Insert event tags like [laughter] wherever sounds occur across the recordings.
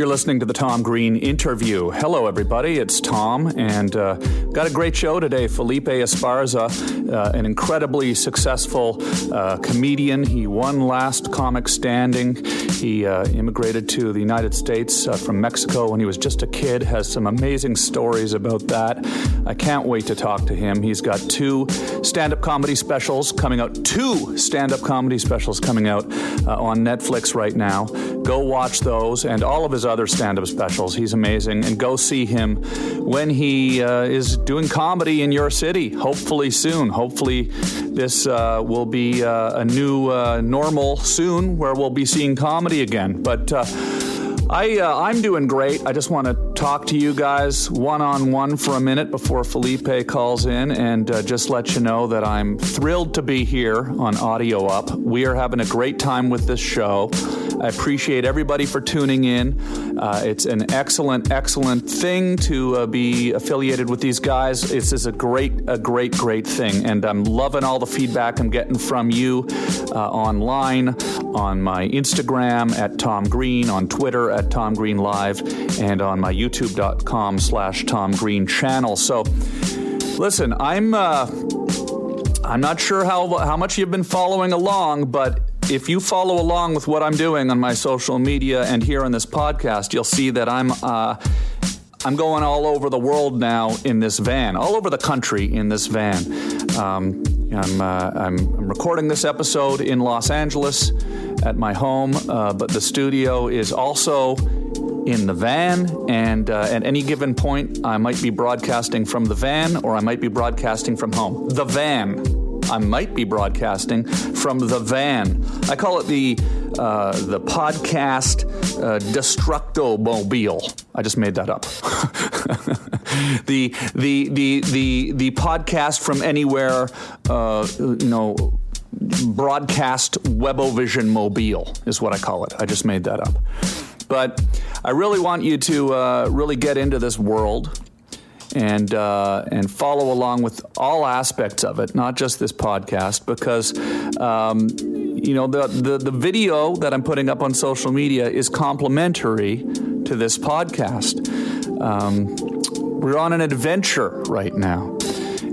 You're listening to the Tom Green interview. Hello, everybody. It's Tom, and uh, got a great show today. Felipe Esparza, uh, an incredibly successful uh, comedian. He won last comic standing. He uh, immigrated to the United States uh, from Mexico when he was just a kid. Has some amazing stories about that. I can't wait to talk to him. He's got two stand-up comedy specials coming out. Two stand-up comedy specials coming out uh, on Netflix right now. Go watch those and all of his other stand up specials. He's amazing. And go see him when he uh, is doing comedy in your city, hopefully soon. Hopefully, this uh, will be uh, a new uh, normal soon where we'll be seeing comedy again. But uh, I, I'm doing great. I just want to talk to you guys one on one for a minute before Felipe calls in and uh, just let you know that I'm thrilled to be here on Audio Up. We are having a great time with this show. I appreciate everybody for tuning in. Uh, it's an excellent, excellent thing to uh, be affiliated with these guys. This is a great, a great, great thing, and I'm loving all the feedback I'm getting from you uh, online, on my Instagram at Tom Green, on Twitter at Tom Green Live, and on my YouTube.com/slash Tom Green channel. So, listen, I'm. Uh, I'm not sure how how much you've been following along, but if you follow along with what I'm doing on my social media and here on this podcast, you'll see that I'm uh, I'm going all over the world now in this van, all over the country in this van. Um, I'm, uh, I'm, I'm, recording this episode in Los Angeles at my home, uh, but the studio is also in the van, and uh, at any given point, I might be broadcasting from the van or I might be broadcasting from home. The van. I might be broadcasting from the van. I call it the uh, the podcast uh, Destructo Mobile. I just made that up. [laughs] the the the the the podcast from anywhere. Uh, you know broadcast Webovision Mobile is what I call it. I just made that up. But I really want you to uh, really get into this world and uh, and follow along with all aspects of it, not just this podcast, because. Um, you know the, the the video that I'm putting up on social media is complementary to this podcast. Um, we're on an adventure right now,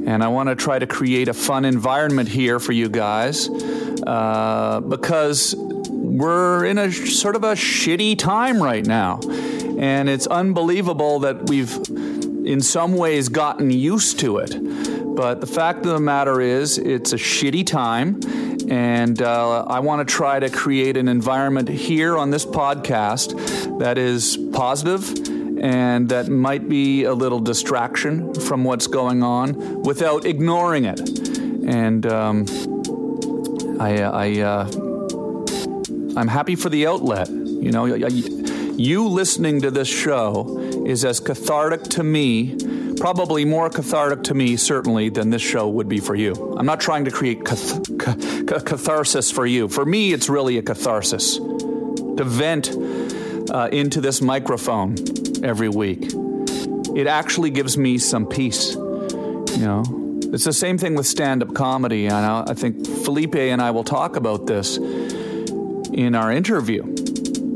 and I want to try to create a fun environment here for you guys uh, because we're in a sort of a shitty time right now, and it's unbelievable that we've in some ways gotten used to it. But the fact of the matter is, it's a shitty time. And uh, I want to try to create an environment here on this podcast that is positive and that might be a little distraction from what's going on without ignoring it. And um, I, I, uh, I'm happy for the outlet. You know, you listening to this show is as cathartic to me, probably more cathartic to me, certainly, than this show would be for you. I'm not trying to create cath- ca- catharsis for you. For me, it's really a catharsis to vent uh, into this microphone every week. It actually gives me some peace. You know, it's the same thing with stand up comedy. And I think Felipe and I will talk about this in our interview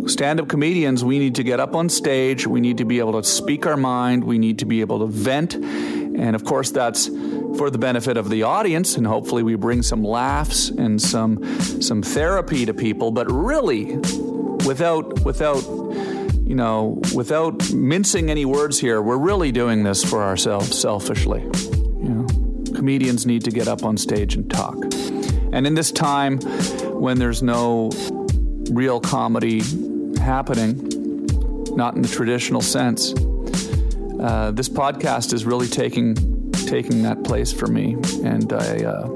stand up comedians, we need to get up on stage. We need to be able to speak our mind. We need to be able to vent. And of course, that's for the benefit of the audience. And hopefully, we bring some laughs and some, some therapy to people. But really, without, without, you know, without mincing any words here, we're really doing this for ourselves selfishly. You know, comedians need to get up on stage and talk. And in this time when there's no real comedy happening, not in the traditional sense. Uh, this podcast is really taking taking that place for me, and I, uh,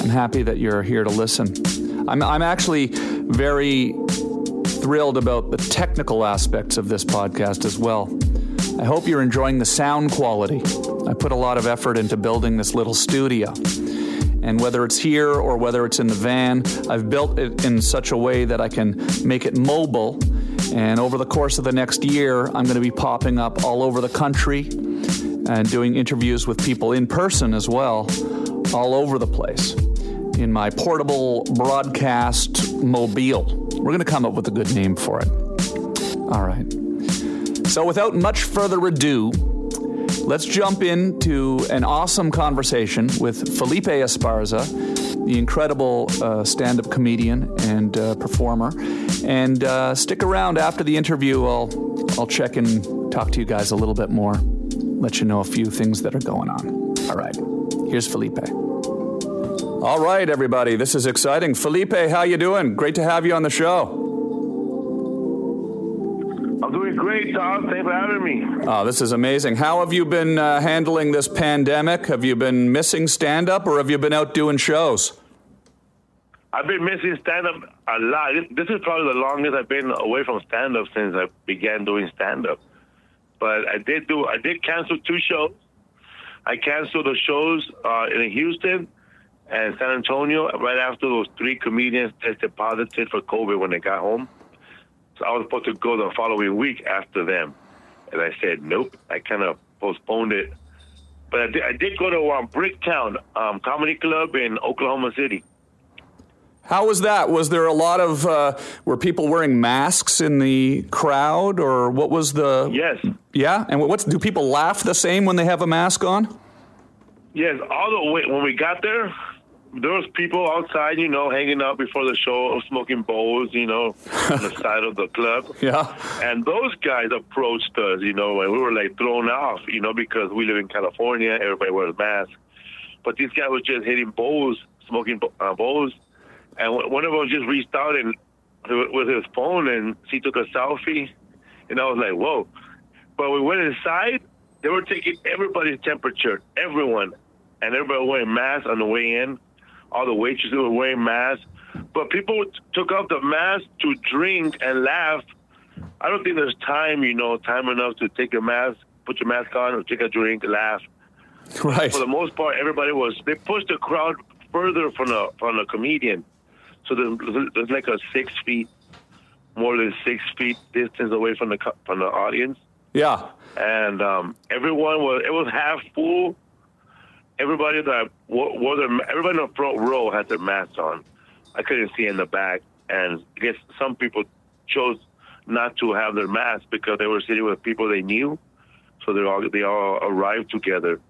I'm happy that you're here to listen. I'm, I'm actually very thrilled about the technical aspects of this podcast as well. I hope you're enjoying the sound quality. I put a lot of effort into building this little studio. And whether it's here or whether it's in the van, I've built it in such a way that I can make it mobile. And over the course of the next year, I'm going to be popping up all over the country and doing interviews with people in person as well, all over the place in my portable broadcast mobile. We're going to come up with a good name for it. All right. So, without much further ado, let's jump into an awesome conversation with Felipe Esparza, the incredible uh, stand up comedian and uh, performer. And uh, stick around after the interview. I'll, I'll check and talk to you guys a little bit more, let you know a few things that are going on. All right, here's Felipe. All right, everybody, this is exciting. Felipe, how you doing? Great to have you on the show. Great, Tom. Thanks for having me. Oh, this is amazing. How have you been uh, handling this pandemic? Have you been missing stand up or have you been out doing shows? I've been missing stand up a lot. This is probably the longest I've been away from stand up since I began doing stand up. But I did do I did cancel two shows. I canceled the shows uh, in Houston and San Antonio right after those three comedians tested positive for COVID when they got home. So I was supposed to go the following week after them, and I said nope. I kind of postponed it, but I did, I did go to um, Bricktown um, Comedy Club in Oklahoma City. How was that? Was there a lot of uh, were people wearing masks in the crowd, or what was the? Yes. Yeah, and what's do people laugh the same when they have a mask on? Yes, all the way when we got there, there was people outside, you know, hanging out before the show, smoking bowls, you know, on the [laughs] side of the club. Yeah. And those guys approached us, you know, and we were like thrown off, you know, because we live in California, everybody wears masks. But these guys were just hitting bowls, smoking uh, bowls, and one of them just reached out and with his phone and she took a selfie, and I was like, whoa. But we went inside, they were taking everybody's temperature, everyone, and everybody wearing masks on the way in all the waitresses were wearing masks. But people took off the mask to drink and laugh. I don't think there's time, you know, time enough to take a mask, put your mask on, or take a drink, laugh. [laughs] Right. For the most part, everybody was. They pushed the crowd further from the from the comedian, so there's, there's like a six feet, more than six feet distance away from the from the audience. Yeah. And um, everyone was. It was half full everybody that wore their everybody in the front row had their masks on. I couldn't see in the back, and I guess some people chose not to have their masks because they were sitting with people they knew, so they all they all arrived together.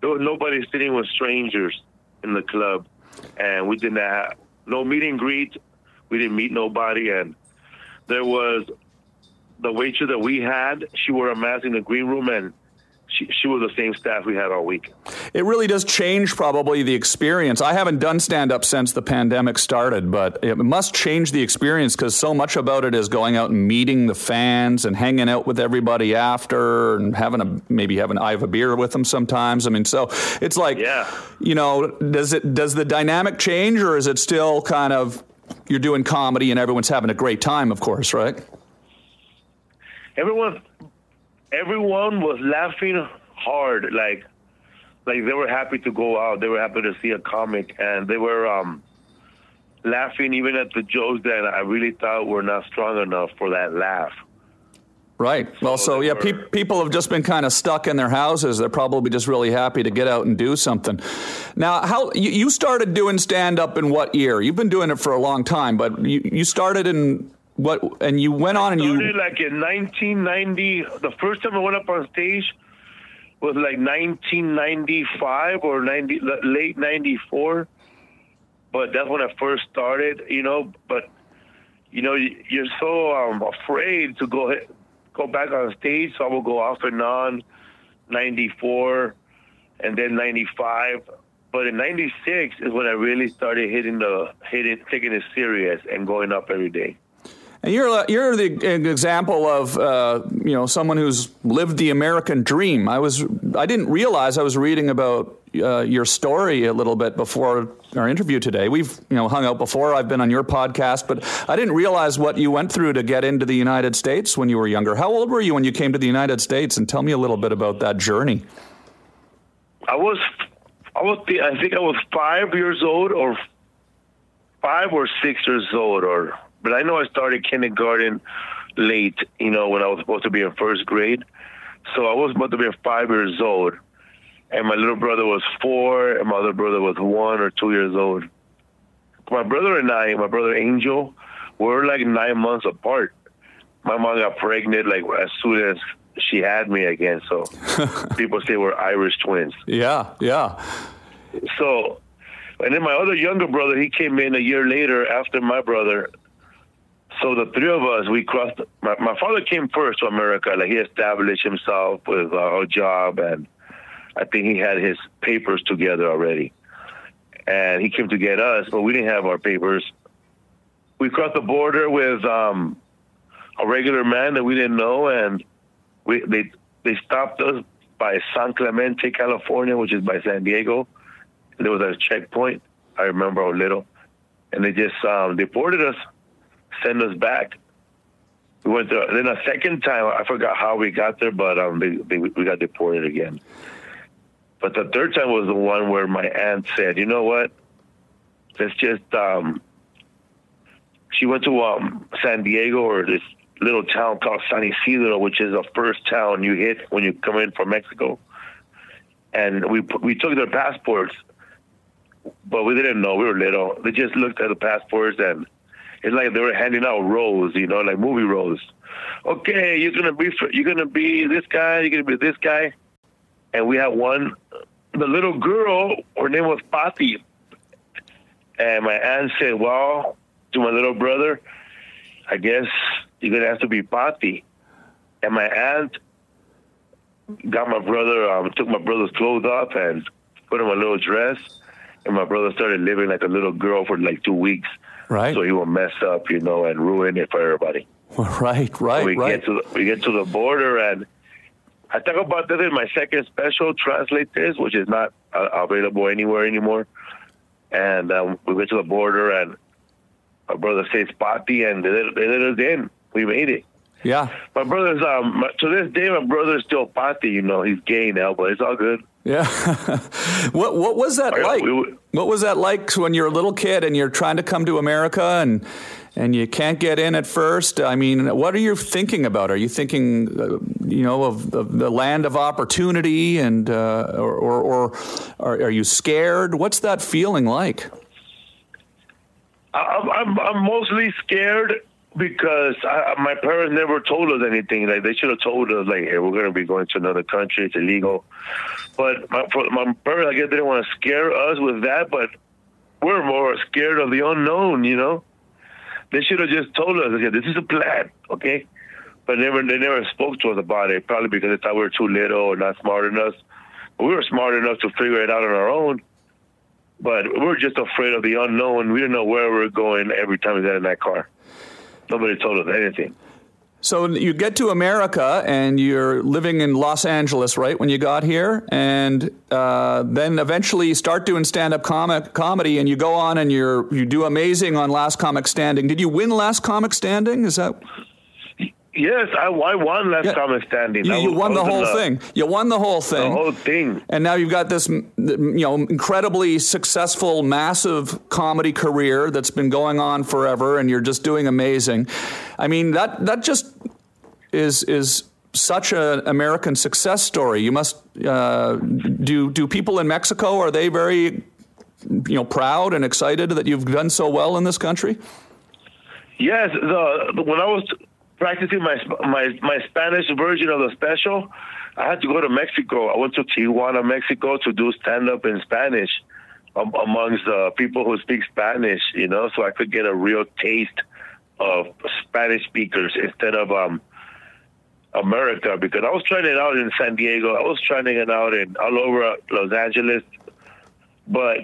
There was nobody sitting with strangers in the club, and we didn't have no meet and greet. We didn't meet nobody, and there was the waitress that we had. She wore a mask in the green room, and she, she was the same staff we had all week. It really does change probably the experience. I haven't done stand up since the pandemic started, but it must change the experience because so much about it is going out and meeting the fans and hanging out with everybody after and having a maybe having I have a beer with them sometimes. I mean, so it's like, yeah. you know, does it does the dynamic change or is it still kind of you're doing comedy and everyone's having a great time, of course, right? Everyone everyone was laughing hard, like like they were happy to go out. They were happy to see a comic, and they were um, laughing even at the jokes that I really thought were not strong enough for that laugh. Right. Well, so, so yeah, were, pe- people have just been kind of stuck in their houses. They're probably just really happy to get out and do something. Now, how you, you started doing stand up in what year? You've been doing it for a long time, but you, you started in what? And you went on and you started like in 1990. The first time I went up on stage was like 1995 or 90 late 94. But that's when I first started, you know. But you know, you're so um, afraid to go go back on stage, so I will go off and on. 94, and then 95. But in '96 is when I really started hitting the hitting, taking it serious and going up every day. And you're you're the example of uh, you know someone who's lived the American dream. I was I didn't realize I was reading about uh, your story a little bit before our interview today. We've you know hung out before. I've been on your podcast, but I didn't realize what you went through to get into the United States when you were younger. How old were you when you came to the United States? And tell me a little bit about that journey. I was, I was, I think I was five years old, or five or six years old, or but I know I started kindergarten late. You know, when I was supposed to be in first grade, so I was about to be five years old and my little brother was four, and my other brother was one or two years old. My brother and I, my brother Angel, were like nine months apart. My mom got pregnant like as soon as she had me again. So [laughs] people say we're Irish twins. Yeah, yeah. So, and then my other younger brother, he came in a year later after my brother. So the three of us, we crossed. My, my father came first to America. Like he established himself with a job and I think he had his papers together already. And he came to get us, but we didn't have our papers. We crossed the border with um, a regular man that we didn't know, and we they they stopped us by San Clemente, California, which is by San Diego. There was a checkpoint. I remember a little, and they just um, deported us, sent us back. We went there. Then a second time, I forgot how we got there, but um, they, they, we got deported again. But the third time was the one where my aunt said, "You know what? Let's just." Um, she went to um, San Diego or this little town called San Isidro, which is the first town you hit when you come in from Mexico. And we we took their passports, but we didn't know we were little. They just looked at the passports and it's like they were handing out roles, you know, like movie roles. Okay, you're gonna be you're gonna be this guy, you're gonna be this guy and we had one. The little girl, her name was Patty, and my aunt said, "Well, to my little brother, I guess you're gonna have to be Patty." And my aunt got my brother, um, took my brother's clothes off and put him a little dress, and my brother started living like a little girl for like two weeks. Right. So he will mess up, you know, and ruin it for everybody. [laughs] Right, right, so we right. Get to the, we get to the border and I talk about this in my second special, Translate This, which is not uh, available anywhere anymore. And um, we went to the border, and my brother says Pati, and they let us in. We made it. Yeah. My brother's, um, to this day, my brother's still Pati, you know. He's gay now, but it's all good. Yeah. [laughs] what what was that Oh, yeah, like? we- what was that like when you're a little kid and you're trying to come to America and and you can't get in at first? I mean, what are you thinking about? Are you thinking, uh, you know, of, of the land of opportunity, and uh, or or, or are, are you scared? What's that feeling like? I'm, I'm, I'm mostly scared because I, my parents never told us anything. Like they should have told us, like, "Hey, we're going to be going to another country. It's illegal." But my, my parents, I guess, they didn't want to scare us with that. But we're more scared of the unknown. You know, they should have just told us, "Okay, this is a plan." Okay, but never they never spoke to us about it. Probably because they thought we were too little or not smart enough. But we were smart enough to figure it out on our own. But we're just afraid of the unknown. We didn't know where we were going every time we got in that car. Nobody told us anything. So you get to America and you're living in Los Angeles, right? When you got here, and uh, then eventually you start doing stand-up comic comedy, and you go on and you're you do amazing on Last Comic Standing. Did you win Last Comic Standing? Is that Yes, I, I won last Yeah. comic standing. you, you was- won the whole thing? You won the whole thing. The whole thing. and now you've got this, you know, incredibly successful, massive comedy career that's been going on forever, and you're just doing amazing. I mean, that that just is is such an American success story. You must uh, do do people in Mexico are they very you know proud and excited that you've done so well in this country? Yes, the when I was practicing my my my Spanish version of the special, I had to go to Mexico. I went to Tijuana, Mexico, to do stand up in Spanish um, amongst people who speak Spanish. You know, so I could get a real taste of Spanish speakers instead of um America because I was trying it out in San Diego. I was trying it out in all over Los Angeles, but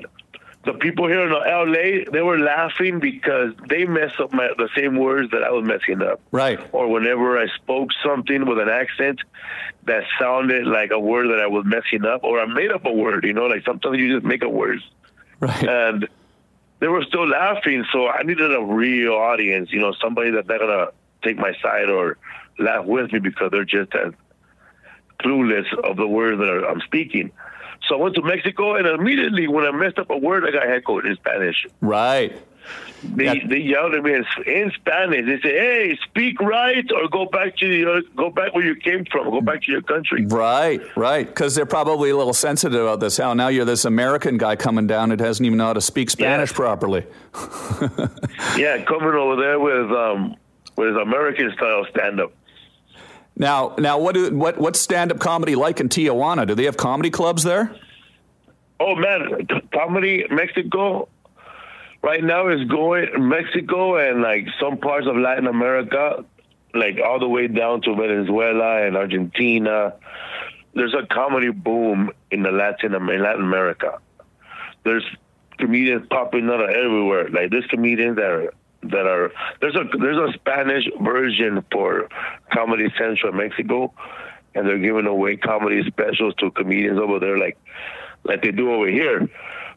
the people here in LA, they were laughing because they messed up my, the same words that I was messing up. Right. Or whenever I spoke something with an accent that sounded like a word that I was messing up, or I made up a word, you know, like sometimes you just make up words. Right. And they were still laughing, so I needed a real audience, you know, somebody that's not gonna take my side or laugh with me because they're just as clueless of the words that I'm speaking. So I went to Mexico, and immediately when I messed up a word, I got heckled in Spanish. Right. They yeah. they yelled at me in, in, Spanish. They said, "Hey, speak right, or go back to your go back where you came from. Go back to your country." Right, right. Because they're probably a little sensitive about this. How now you're this American guy coming down that hasn't even know how to speak Spanish yeah. properly. [laughs] yeah, coming over there with um with American style stand up. Now, now, what what what's stand up comedy like in Tijuana? Do they have comedy clubs there? Oh man, comedy Mexico right now is going Mexico and like some parts of Latin America, like all the way down to Venezuela and Argentina. There's a comedy boom in the Latin in Latin America. There's comedians popping out everywhere. Like there's comedians that are that are there's a there's a Spanish version for Comedy Central Mexico, and they're giving away comedy specials to comedians over there, like like they do over here.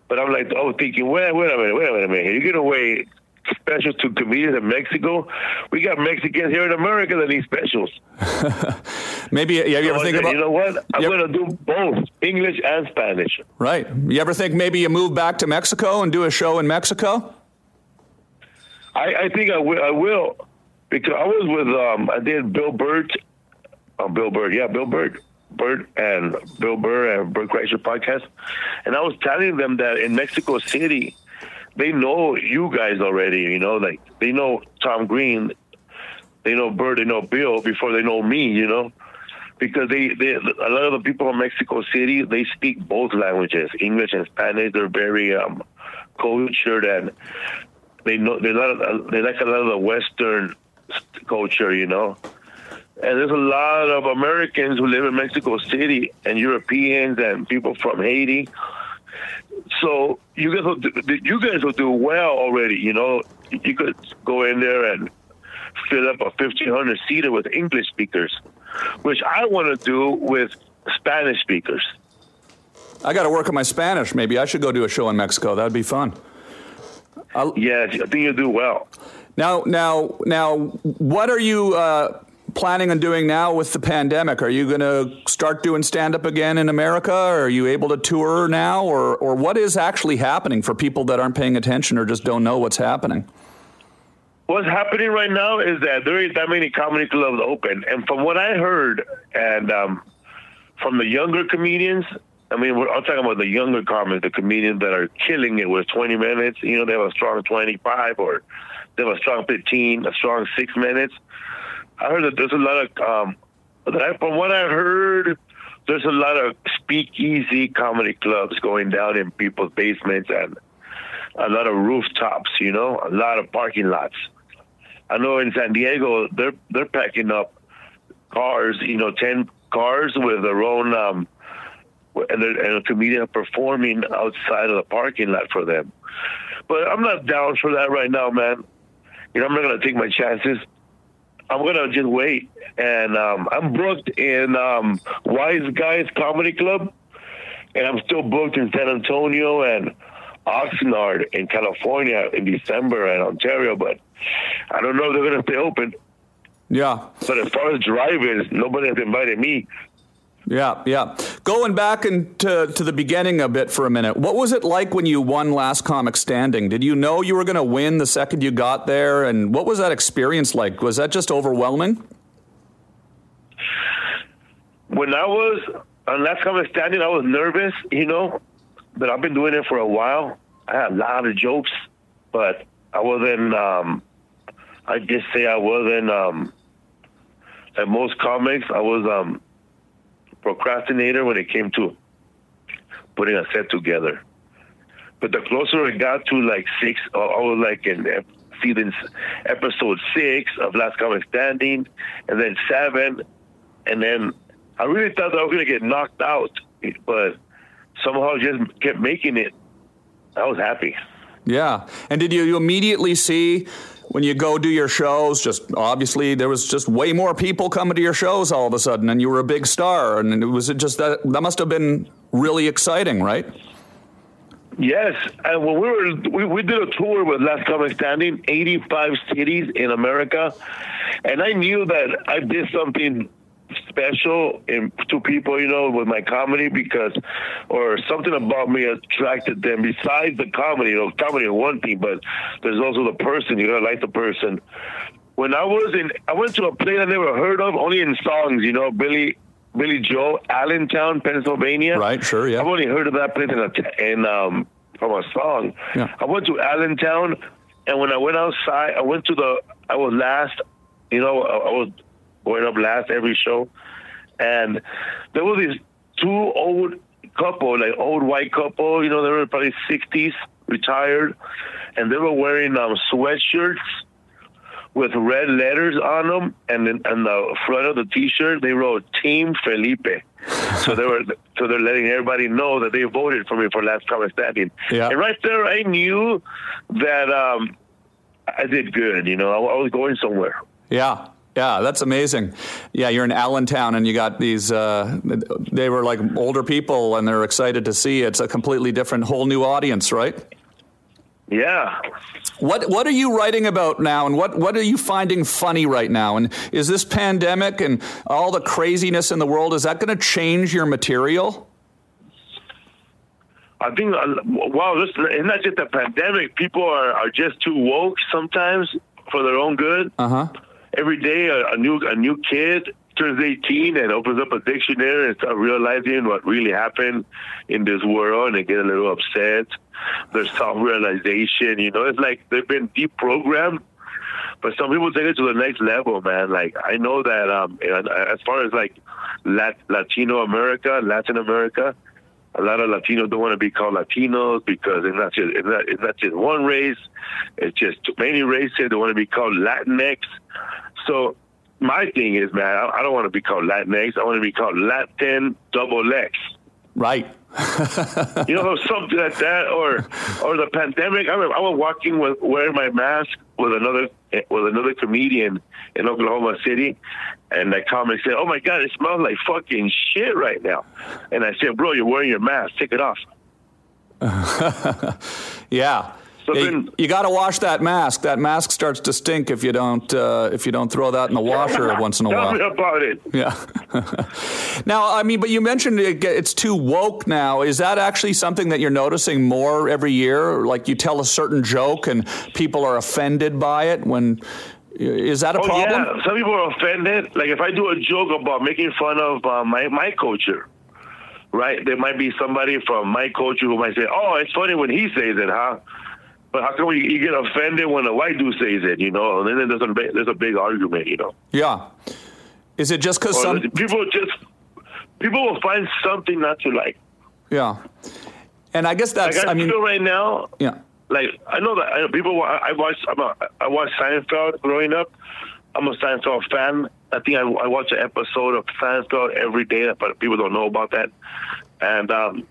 But I'm like, oh, thinking, wait, wait a minute, wait a minute, man, you're giving away specials to comedians in Mexico. We got Mexicans here in America that need specials. [laughs] Maybe yeah you ever so think about? You know what? I'm going to do both English and Spanish. Right. You ever think maybe you move back to Mexico and do a show in Mexico? I, I think I will, because I was with um, I did Bill Burt, uh, Bill Burt, yeah, Bill Burt, Burt and Bill Burr and Bert Kreischer podcast, and I was telling them that in Mexico City, they know you guys already. You know, like they know Tom Green, they know Bert, they know Bill before they know me. You know. Because they, they, a lot of the people in Mexico City, they speak both languages, English and Spanish. They're very um, cultured and they know they like they like a lot of the Western culture, you know. And there's a lot of Americans who live in Mexico City and Europeans and people from Haiti. So you guys will do, you guys will do well already. You know, you could go in there and fill up a 1500 seater with English speakers, which I want to do with Spanish speakers. I got to work on my Spanish. Maybe I should go do a show in Mexico. That'd be fun. I'll, yes, I think you'll do well. Now, now, now, what are you uh, planning on doing now with the pandemic? Are you going to start doing stand up again in America? Are you able to tour now, or or what is actually happening for people that aren't paying attention or just don't know what's happening? What's happening right now is that there is that many comedy clubs open, and from what I heard, and um, from the younger comedians, I mean, I'm talking about the younger comics, the comedians that are killing it with 20 minutes. You know, they have a strong 25 or they have a strong 15, a strong six minutes. I heard that there's a lot of, um, from what I heard, there's a lot of speakeasy comedy clubs going down in people's basements and a lot of rooftops, you know, a lot of parking lots. I know in San Diego, they're they're packing up cars, you know, 10 cars with their own um, and, and a comedian performing outside of the parking lot for them. But I'm not down for that right now, man. You know, I'm not gonna take my chances. I'm gonna just wait, and um, I'm booked in um, Wise Guys Comedy Club, and I'm still booked in San Antonio and Oxnard in California in December and Ontario, but I don't know if they're gonna stay open. Yeah. But as far as drive-ins, nobody has invited me yeah, yeah. Going back into to the beginning a bit for a minute, what was it like when you won Last Comic Standing? Did you know you were going to win the second you got there, and what was that experience like? Was that just overwhelming? When I was on Last Comic Standing, I was nervous, you know, but I've been doing it for a while. I had a lot of jokes, but I wasn't. Um, I just say I wasn't. Um, most comics, I was. Um, procrastinator when it came to putting a set together. But the closer it got to like six, uh, I was like in season episode six of Last Comic Standing, and then seven, and then I really thought that I was gonna get knocked out, but somehow just kept making it I was happy. Yeah. And did you, you immediately see when you go do your shows, just obviously there was just way more people coming to your shows all of a sudden, and you were a big star, and it was just that that must have been really exciting, right? Yes, and when we were we, we did a tour with Last Comic Standing, 85 cities in America, and I knew that I did something special in, to people, you know, with my comedy because, or something about me attracted them. Besides the comedy, you know, comedy is one thing, but there's also the person. You gotta like the person. When I was in, I went to a place I never heard of, only in songs. You know, Billy Billy Joel, Allentown, Pennsylvania. Right. Sure. Yeah. I've only heard of that place in, a, in um, from a song. Yeah. I went to Allentown, and when I went outside, I went to the. I was last. You know, I, I was going up last every show, and there was these two old couple, like old white couple. You know, they were probably sixties, retired, and they were wearing um, sweatshirts with red letters on them, and then on the front of the T-shirt they wrote "Team Felipe." so they were, so they're letting everybody know that they voted for me for last comic standing. Yeah. And right there, I knew that um, I did good. You know, I, I was going somewhere. Yeah. Yeah, that's amazing. Yeah, you're in Allentown and you got these, uh, they were like older people and they're excited to see you. It's a completely different, whole new audience, right? Yeah. What What are you writing about now, and what What are you finding funny right now? And is this pandemic and all the craziness in the world is that going to change your material? I think, uh, wow, this, it's not just a pandemic. People are, are just too woke sometimes for their own good. Uh huh. Every day, a, a new a new kid turns 18 and opens up a dictionary and start realizing what really happened in this world, and they get a little upset. There's self-realization. You know, it's like they've been deprogrammed. But some people take it to the next level, man. Like I know that um, as far as like Lat- Latino America, Latin America, a lot of Latinos don't want to be called Latinos because it's not just it's not, it's not just one race. It's just many races. They want to be called Latinx. So my thing is, man, I, I don't want to be called Latinx. I want to be called Latin double X. Right. you know, [laughs] something like that, or or the pandemic. I, remember I was walking with wearing my mask with another with another comedian in Oklahoma City, and that comic said, "Oh my God, it smells like fucking shit right now." And I said, "Bro, you're wearing your mask. Take it off." [laughs] yeah. So Yeah, then- you, you got to wash that mask. That mask starts to stink if you don't uh, if you don't throw that in the washer [laughs] once in a Tell while. me about it. Yeah. [laughs] now, I mean, but you mentioned it it's too woke now. Is that actually something that you're noticing more every year? Like you tell a certain joke and people are offended by it when. Is that a Oh problem? yeah, some people are offended. Like if I do a joke about making fun of uh, my my culture, right? There might be somebody from my culture who might say, "Oh, it's funny when he says it, huh?" But how come you, you get offended when a white dude says it? You know, and then there's a big- there's a big argument. You know, Yeah. Is it just because some? people just people will find something not to like. Yeah. And I guess Like that's. I, I mean, feel right now, yeah. like I know that I know people. I, I watched. I'm a, I watched Seinfeld growing up. I'm a Seinfeld fan. I think I, I watch an episode of Seinfeld every day, but people don't know about that. And um,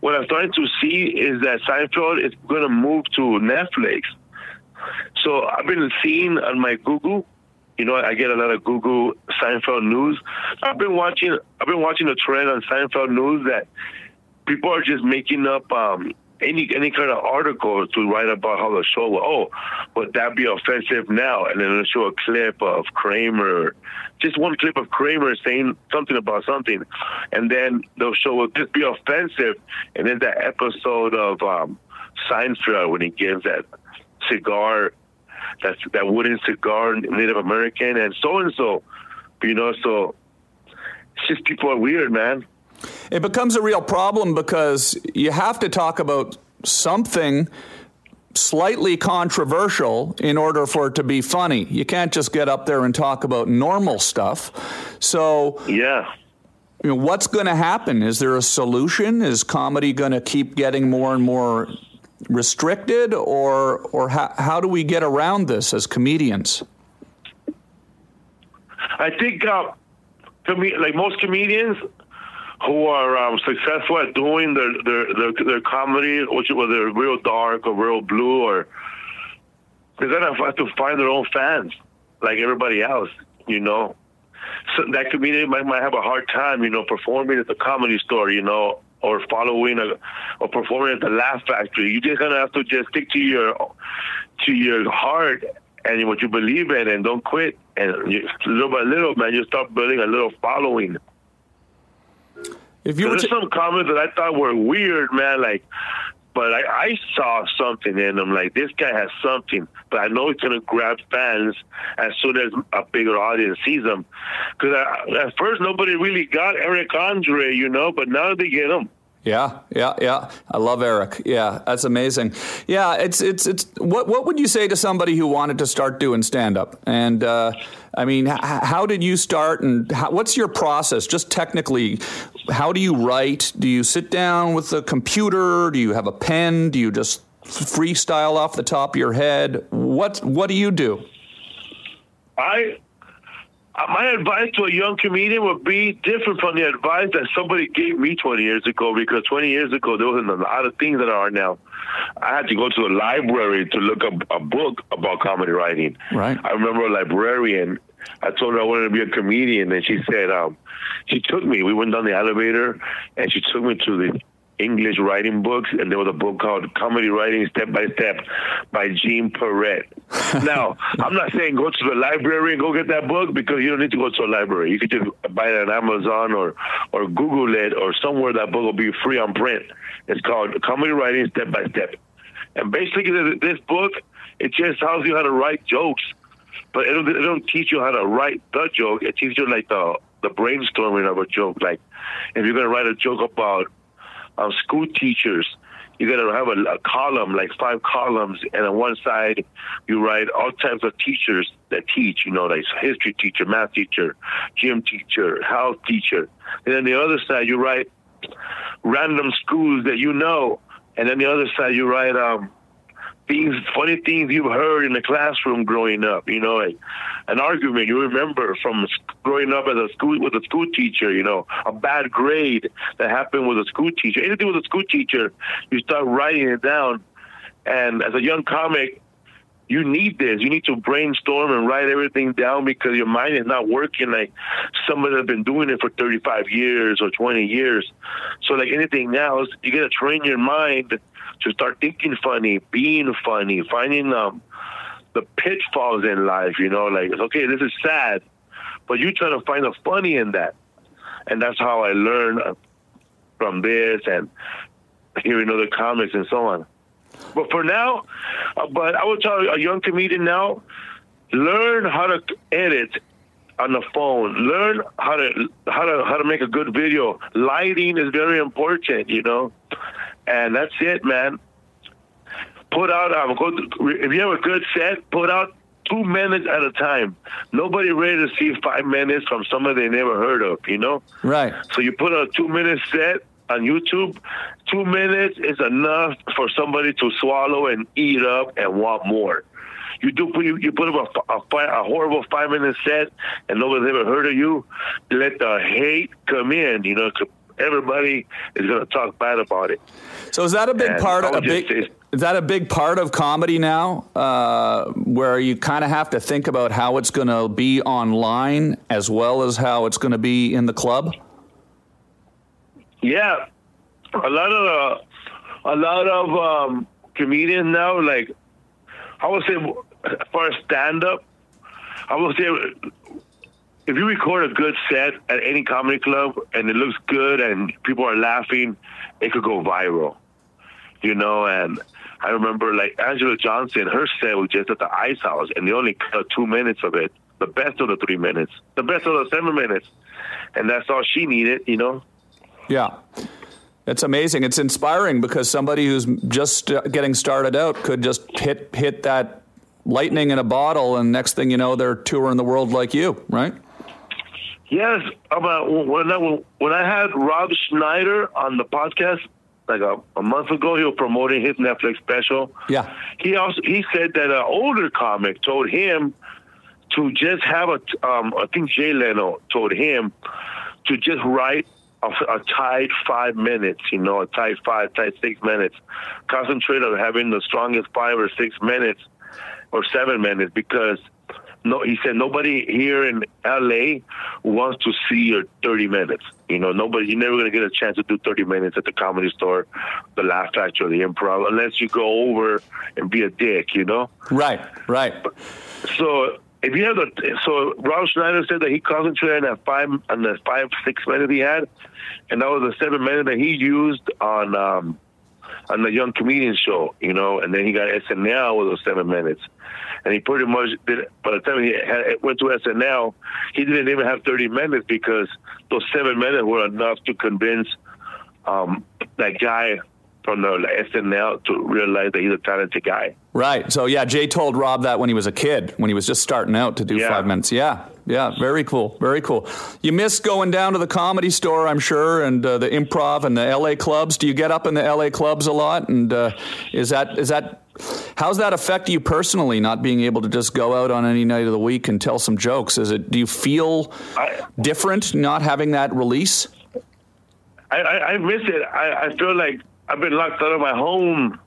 what I'm starting to see is that Seinfeld is going to move to Netflix. So I've been seeing on my Google. You know, I get a lot of Google Seinfeld news. I've been watching. I've been watching a trend on Seinfeld news that people are just making up um, any any kind of article to write about how the show. Oh, would that be offensive now? And then they'll show a clip of Kramer, just one clip of Kramer saying something about something, and then they'll show would this be offensive? And then that episode of um, Seinfeld when he gives that cigar, that that wooden cigar, Native American, and so and so. You know, so it's just people are weird, man. It becomes a real problem because you have to talk about something slightly controversial in order for it to be funny. You can't just get up there and talk about normal stuff. So, Yeah. you know, what's going to happen? Is there a solution? Is comedy going to keep getting more and more restricted, or or how, how do we get around this as comedians? I think, uh, com- like most comedians, who are um, successful at doing their their their, their comedy, which whether real dark or real blue, or they're gonna have to find their own fans, like everybody else, you know. So that comedian might, might have a hard time, you know, performing at the comedy store, you know, or following a, or performing at the Laugh Factory. You're just gonna have to just stick to your to your heart and what you believe in, and don't quit. And you, little by little, man, you start building a little following. If you were to, some comments that I thought were weird, man. Like, but I, I saw something in him. Like, this guy has something, but I know he's gonna grab fans as soon as a bigger audience sees him. Because uh, at first nobody really got Eric Andre, you know, but now they get him. Yeah, yeah, yeah. I love Eric. Yeah, that's amazing. Yeah, it's it's it's. What what would you say to somebody who wanted to start doing stand up? And uh, I mean, h- how did you start? And how, what's your process? Just technically, how do you write? Do you sit down with a computer? Do you have a pen? Do you just freestyle off the top of your head? What what do you do? I my advice to a young comedian would be different from the advice that somebody gave me 20 years ago because 20 years ago there wasn't a lot of things that are now. I had to go to the library to look up a book about comedy writing. Right. I remember a librarian. I told her I wanted to be a comedian, and she said, um, she took me. We went down the elevator, and she took me to the English writing books, and there was a book called Comedy Writing Step by Step by Gene Perret. [laughs] now, I'm not saying go to the library and go get that book because you don't need to go to a library. You could just buy it on Amazon or, or Google it or somewhere that book will be free on print. It's called Comedy Writing Step by Step. And basically, this book, it just tells you how to write jokes, but it don't, it don't teach you how to write the joke. It teaches you like the the brainstorming of a joke. Like if you're gonna write a joke about school teachers, you got to have a, a column, like five columns, and on one side you write all types of teachers that teach. You know, like history teacher, math teacher, gym teacher, health teacher, and then the other side you write random schools that you know, and then the other side you write um things, funny things you've heard in the classroom growing up. You know, like an argument you remember from growing up as a school with a school teacher. You know, a bad grade that happened with a school teacher. Anything with a school teacher, you start writing it down. And as a young comic, you need this. You need to brainstorm and write everything down because your mind is not working like somebody that's been doing it for 35 years or 20 years. So, like anything else, you got to train your mind to start thinking funny, being funny, finding um, the pitfalls in life. You know, like okay, this is sad, but you try to find the funny in that, and that's how I learned uh, from this and hearing other comics and so on. But for now, uh, but I would tell a young comedian now, learn how to edit on the phone. Learn how to how to how to make a good video. Lighting is very important, you know, and that's it, man. Put out um, go to, if you have a good set, put out two minutes at a time. Nobody ready to see five minutes from somebody they never heard of, you know. Right. So you put a two minute set on YouTube, two minutes is enough for somebody to swallow and eat up and want more. You do put you, you put up a, a, a horrible five minute set and nobody's ever heard of you. Let the hate come in. You know, everybody is going to talk bad about it. So is that a big And part of a big? say- Is that a big part of comedy now, uh, where you kind of have to think about how it's going to be online as well as how it's going to be in the club? Yeah, a lot of uh, a lot of um, comedians now, like I would say, as far as stand up, I would say if you record a good set at any comedy club and it looks good and people are laughing, it could go viral. You know, and I remember like Anjelah Johnson, her set was just at the Ice House, and they only cut two minutes of it, the best of the three minutes, the best of the seven minutes, and that's all she needed. You know. Yeah. It's amazing. It's inspiring because somebody who's just uh, getting started out could just hit hit that lightning in a bottle, and next thing you know, they're touring the world like you, right? Yes, about when I when I had Rob Schneider on the podcast like a, a month ago, he was promoting his Netflix special. Yeah. He also he said that an older comic told him to just have a um, I think Jay Leno told him to just write a, a tight five minutes, you know, a tight five, tight six minutes. Concentrate on having the strongest five or six minutes or seven minutes because no, he said nobody here in LA wants to see your 30 minutes. You know, nobody, you're never going to get a chance to do 30 minutes at the comedy store, the Laugh Factory, the improv, unless you go over and be a dick, you know? Right, right. So if you have the, so Rob Schneider said that he concentrated on that five, on the five, six minutes he had, and that was the seven minutes that he used on, um, on the Young Comedian Show, you know, and then he got SNL with those seven minutes and he pretty much did. By the time he had, went to SNL, he didn't even have 30 minutes because those seven minutes were enough to convince um, that guy from the SNL to realize that he's a talented guy. Right. So yeah, Jay told Rob that when he was a kid, when he was just starting out to do Yeah. five minutes. Yeah. Yeah. Very cool. Very cool. You miss going down to the comedy store, I'm sure, and uh, the improv and the LA clubs. Do you get up in the LA clubs a lot? And uh, is that is that how's that affect you personally? Not being able to just go out on any night of the week and tell some jokes. Is it? Do you feel I- different not having that release? I, I, I miss it. I, I feel like I've been locked out of my home.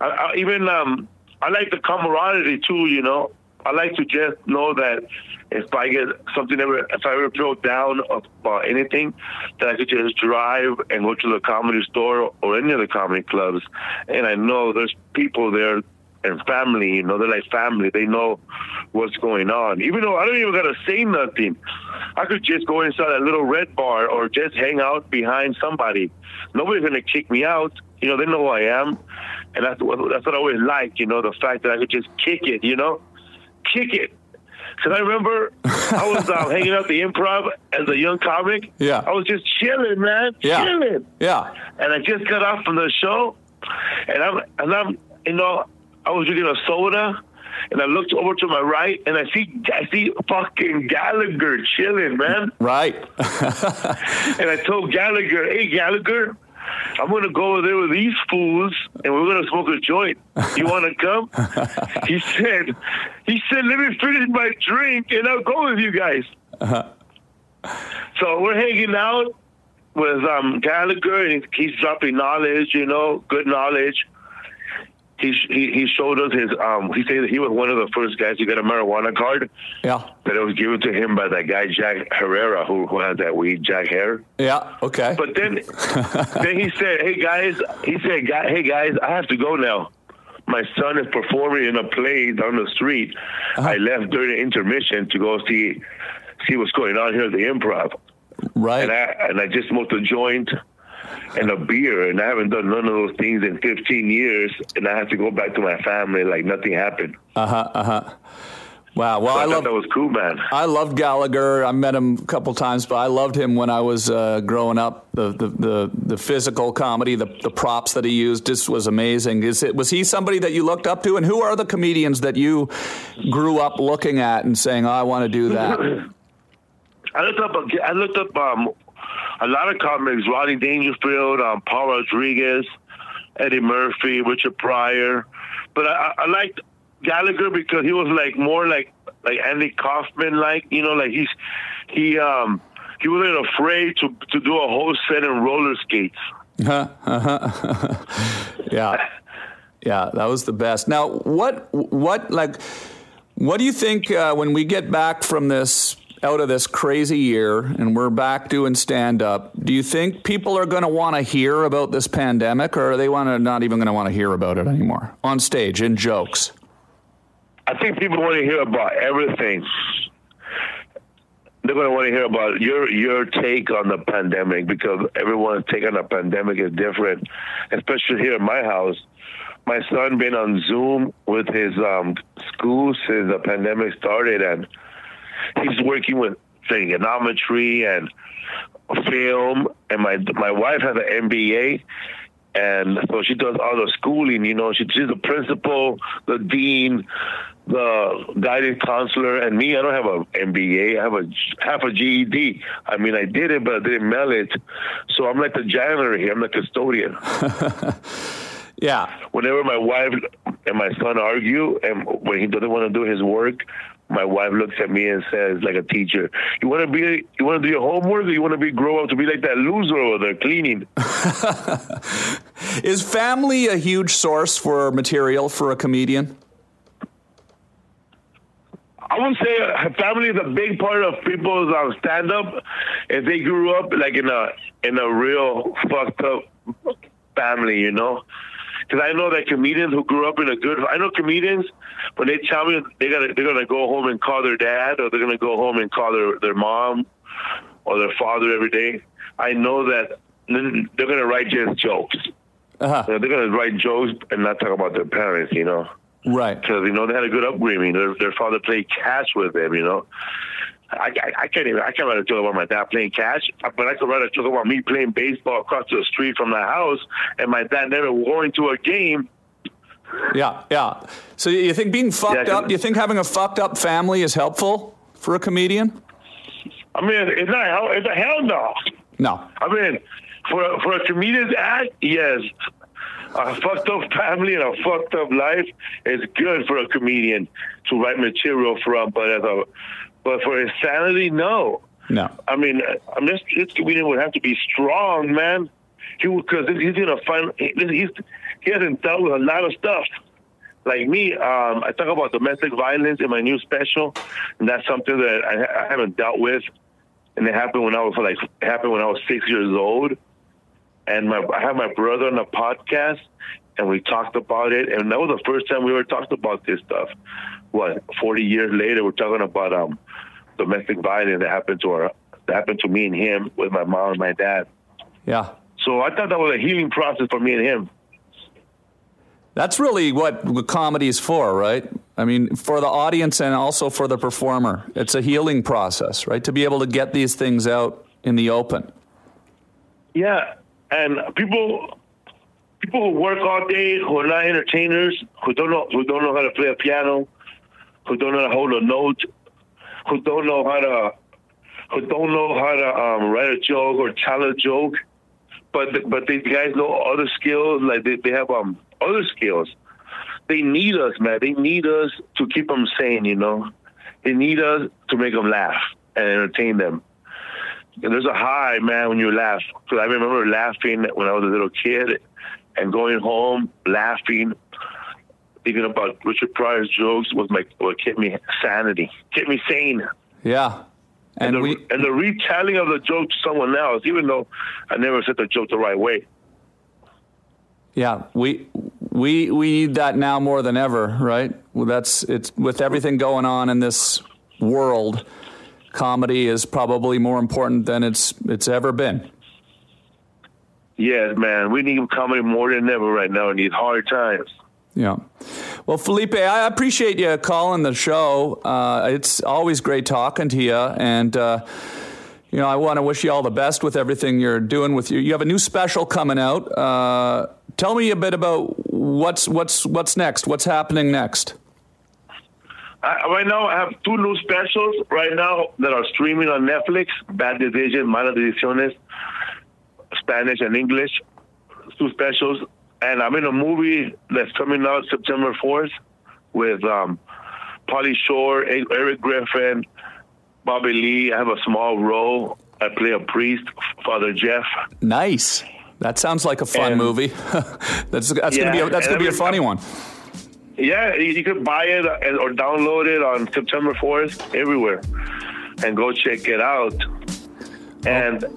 I, I, even um, I like the camaraderie too. You know, I like to just know that if I get something ever, if I ever feel down about anything, that I could just drive and go to the comedy store or any of the comedy clubs, and I know there's people there and family. You know, they're like family. They know what's going on. Even though I don't even gotta say nothing, I could just go inside a little red bar or just hang out behind somebody. Nobody's gonna kick me out. You know, they know who I am, and that's what that's what I always like. You know, the fact that I could just kick it. You know, kick it. Cause I remember I was um, [laughs] hanging out the improv as a young comic. Yeah. I was just chilling, man, Yeah. chilling Yeah. and I just got off from the show, and I'm and I'm you know I was drinking a soda, and I looked over to my right, and I see I see fucking Gallagher chilling, man, Right. [laughs] and I told Gallagher, hey Gallagher. I'm gonna go over there with these fools, and we're gonna smoke a joint. You wanna come? [laughs] he said. He said, "Let me finish my drink, and I'll go with you guys." So we're hanging out with um, Gallagher, and he's dropping knowledge, you know, good knowledge. He, he he showed us his um. He said that he was one of the first guys to get a marijuana card yeah. that it was given to him by that guy Jack Herrera, who who has that weed Jack hair. Yeah. Okay. But then [laughs] then he said, "Hey guys," he said, "Hey guys, I have to go now. My son is performing in a play down the street. I left during the intermission to go see see what's going on here at the Improv." right. and I and I just smoked a joint and a beer, and I haven't done none of those things in 15 years, and I have to go back to my family like nothing happened. Uh huh. Uh huh. Wow. Well, I, I thought love that was cool, man. I loved Gallagher. I met him a couple times, but I loved him when I was uh, growing up. The, the the the physical comedy, the the props that he used, just was amazing. Is it was he somebody that you looked up to? And who are the comedians that you grew up looking at and saying, oh, "I want to do that"? [clears throat] I looked up. I looked up um, a lot of comics: Rodney Dangerfield, um, Paul Rodriguez, Eddie Murphy, Richard Pryor. But I, I- liked Gallagher because he was like more like like Andy Kaufman, like you know, like he's he um he wasn't afraid to to do a whole set in roller skates. [laughs] Yeah, yeah, that was the best. Now, what what like what do you think uh, when we get back from this out of this crazy year and we're back doing stand up? Do you think people are going to want to hear about this pandemic, or are they want to not even going to want to hear about it anymore on stage in jokes? I think people want to hear about everything. They're going to want to hear about your your take on the pandemic because everyone's take on the pandemic is different, especially here in my house. My son been on Zoom with his um, school since the pandemic started, and he's working with trigonometry and film. And my my wife has an MBA, and so she does all the schooling. You know, she, she's the principal, the dean, the guidance counselor, and me. I don't have a MBA. I have a half a GED. I mean, I did it, but I didn't mail it. So I'm like the janitor here. I'm the custodian. [laughs] Yeah. Whenever my wife and my son argue, and when he doesn't want to do his work, my wife looks at me and says, like a teacher, "You want to be, you want to do your homework, or you want to be grow up to be like that loser over there cleaning?" [laughs] Is family a huge source for material for a comedian? I would say uh, family is a big part of people's um, stand up. If they grew up like in a in a real fucked up family, you know. Because I know that comedians who grew up in a good, I know comedians when they tell me they got they're gonna go home and call their dad, or they're gonna go home and call their their mom or their father every day. I know that they're gonna write just jokes. Uh-huh. They're gonna write jokes and not talk about their parents, you know Right. because you know they had a good upbringing. Their their father played catch with them. You know, I, I, I can't even I can't write a joke about my dad playing catch, but I could write a joke about me playing baseball across the street from the house and my dad never going to a game. Yeah, yeah. So you think being fucked Yeah, up, you think having a fucked up family is helpful for a comedian? I mean, it's not hell. It's a hell no. No. I mean, for a, for a comedian's act, yes. A fucked up family and a fucked up life is good for a comedian to write material from, but as a but for his sanity, no. No. I mean, this, this comedian would have to be strong, man. He because he's gonna find he's he hasn't dealt with a lot of stuff. Like me, um, I talk about domestic violence in my new special, and that's something that I, I haven't dealt with. And it happened when I was like it happened when I was six years old. And my I have my brother on a podcast, and we talked about it. And that was the first time we ever talked about this stuff. What forty years later, we're talking about um, domestic violence that happened to our that happened to me and him with my mom and my dad. Yeah. So I thought that was a healing process for me and him. That's really what what comedy is for, right? I mean, for the audience and also for the performer. It's a healing process, right? To be able to get these things out in the open. Yeah, and people people who work all day who are not entertainers, who don't know who don't know how to play a piano, who don't know how to hold a note, who don't know how to who don't know how to um, write a joke or tell a joke, but but these guys know other skills like they, they have um other skills. They need us, man. They need us to keep them sane. You know, they need us to make them laugh and entertain them. And there's a high, man, when you laugh. Because I remember laughing when I was a little kid and going home laughing, thinking about Richard Pryor's jokes was my what kept me sanity, kept me sane. Yeah. And, And the, we and the retelling of the joke to someone else, even though I never said the joke the right way. yeah, we we we need that now more than ever, right? Well, that's it's with everything going on in this world, comedy is probably more important than it's it's ever been. Yes, man, we need comedy more than ever right now in these hard times. Yeah. Well, Felipe, I appreciate you calling the show. Uh, it's always great talking to you, and uh, you know I want to wish you all the best with everything you're doing. With you, you have a new special coming out. Uh, tell me a bit about what's what's what's next. What's happening next? I, right now, I have two new specials right now that are streaming on Netflix: Bad Decision, Malas Decisiones, Spanish and English. Two specials, and I'm in a movie that's coming out September 4th with um, Pauly Shore, Erik Griffin, Bobby Lee. I have a small role. I play a priest, Father Jeff. Nice. That sounds like a fun And- movie. [laughs] that's that's Yeah, gonna be a, that's gonna be a funny one. Yeah, you you could buy it or download it on September 4th everywhere and go check it out. And I,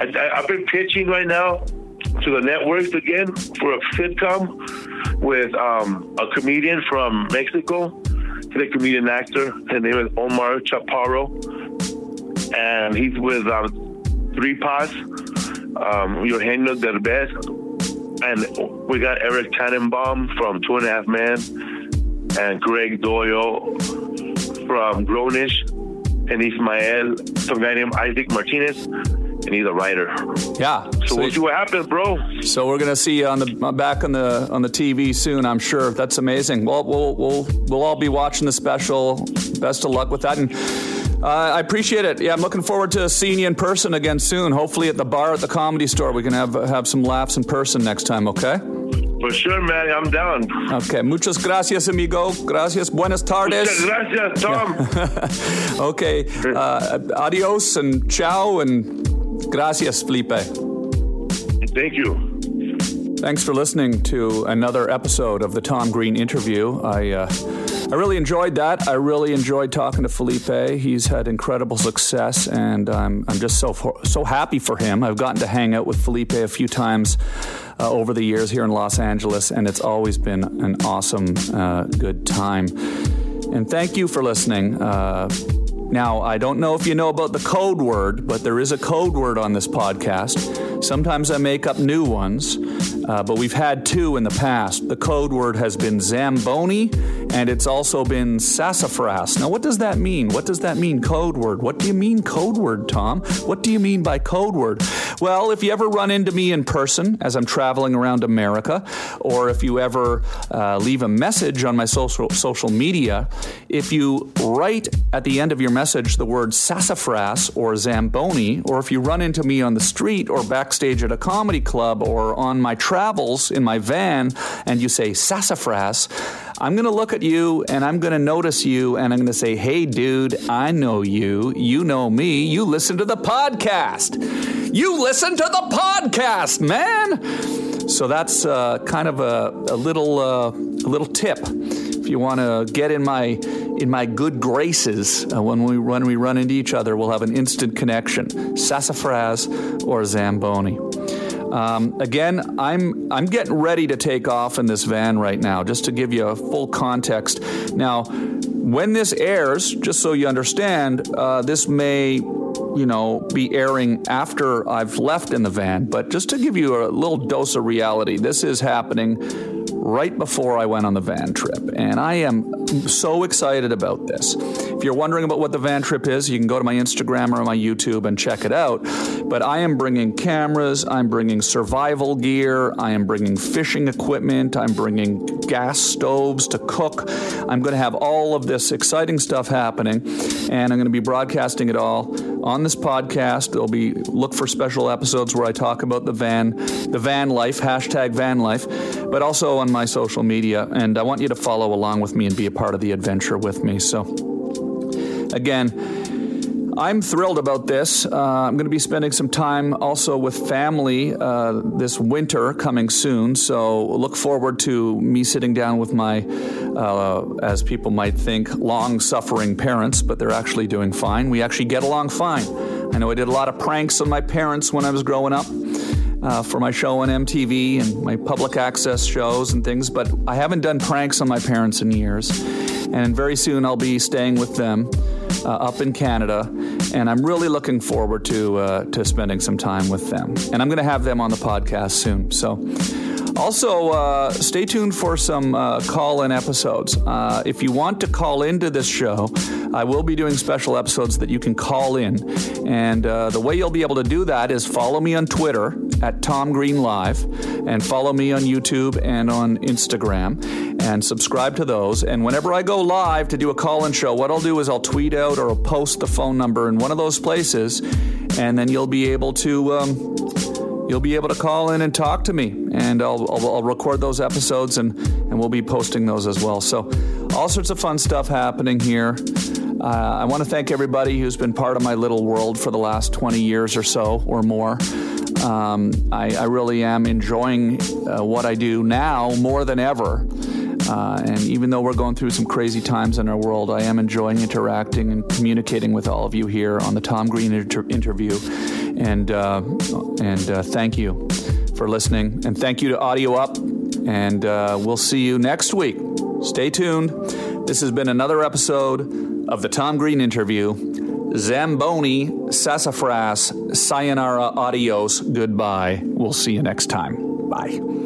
I, I've been pitching right now to the networks again for a sitcom with um, a comedian from Mexico. He's a comedian actor. His name is Omar Chaparro. And he's with um, Three Pots, um, Eugenio Derbez, and we got Eric Tannenbaum from Two and a Half Men, and Greg Doyle from Grownish, and Ismael, some guy named Isaac Martinez, and he's a writer. Yeah. So we'll see what happens, bro. So we're going to see you on the back on the on the TV soon. I'm sure that's amazing. Well, we'll we'll we'll all be watching the special. Best of luck with that, and uh, I appreciate it. Yeah, I'm looking forward to seeing you in person again soon. Hopefully at the bar at the comedy store, we can have have some laughs in person next time. Okay. For sure, man. I'm down. Okay. Muchas gracias, amigo. Gracias. Buenas tardes. Muchas gracias, Tom. [laughs] okay. Uh, adios and ciao and gracias, Felipe. Thank you. Thanks for listening to another episode of the Tom Green interview. I uh, I really enjoyed that. I really enjoyed talking to Felipe. He's had incredible success, and I'm I'm just so so happy for him. I've gotten to hang out with Felipe a few times uh, over the years here in Los Angeles, and it's always been an awesome, uh, good time. And thank you for listening. Uh, now, I don't know if you know about the code word, but there is a code word on this podcast. Sometimes I make up new ones, uh, but we've had two in the past. The code word has been Zamboni, and it's also been sassafras. Now, what does that mean? What does that mean, code word? What do you mean, code word, Tom? What do you mean by code word? Well, if you ever run into me in person as I'm traveling around America, or if you ever uh, leave a message on my social, social media, if you write at the end of your message the word sassafras or Zamboni, or if you run into me on the street or backstage at a comedy club or on my travels in my van and you say sassafras, I'm going to look at you and I'm going to notice you and I'm going to say, hey, dude, I know you. You know me. You listen to the podcast. You listen to the podcast, man. So that's uh, kind of a, a little uh, a little tip if you want to get in my in my good graces uh, when we when we run into each other, we'll have an instant connection. Sassafras or Zamboni. Um, again, I'm I'm getting ready to take off in this van right now, just to give you a full context. Now, when this airs, just so you understand, uh, this may you know, be airing after I've left in the van. But just to give you a little dose of reality, this is happening right before I went on the van trip. And I am so excited about this. If you're wondering about what the van trip is, you can go to my Instagram or my YouTube and check it out. But I am bringing cameras, I'm bringing survival gear, I am bringing fishing equipment, I'm bringing gas stoves to cook. I'm going to have all of this exciting stuff happening, and I'm going to be broadcasting it all on this podcast. There'll be look for special episodes where I talk about the van, the van life, hashtag van life, but also on my social media. And I want you to follow along with me and be a part of the adventure with me. So, again, I'm thrilled about this. Uh, I'm going to be spending some time also with family uh, this winter coming soon. So look forward to me sitting down with my, uh, as people might think, long suffering parents, but they're actually doing fine. We actually get along fine. I know I did a lot of pranks on my parents when I was growing up. Uh, for my show on MTV and my public access shows and things, but I haven't done pranks on my parents in years. And very soon I'll be staying with them uh, up in Canada, and I'm really looking forward to uh, to spending some time with them. And I'm going to have them on the podcast soon. So. Also, uh, stay tuned for some uh, call in episodes. Uh, if you want to call into this show, I will be doing special episodes that you can call in. And uh, the way you'll be able to do that is follow me on Twitter at Tom Green Live and follow me on YouTube and on Instagram and subscribe to those. And whenever I go live to do a call in show, what I'll do is I'll tweet out or I'll post the phone number in one of those places, and then you'll be able to. Um, you'll be able to call in and talk to me, and I'll, I'll, I'll, record those episodes and, and we'll be posting those as well. So, all sorts of fun stuff happening here. Uh, I want to thank everybody who's been part of my little world for the last 20 years or so or more. Um, I, I, really am enjoying uh, what I do now more than ever. Uh, and even though we're going through some crazy times in our world, I am enjoying interacting and communicating with all of you here on the Tom Green inter- interview. And uh, and uh, thank you for listening, and thank you to Audio Up. And uh, we'll see you next week. Stay tuned. This has been another episode of the Tom Green interview. Zamboni, sassafras, sayonara, adios, goodbye. We'll see you next time. Bye.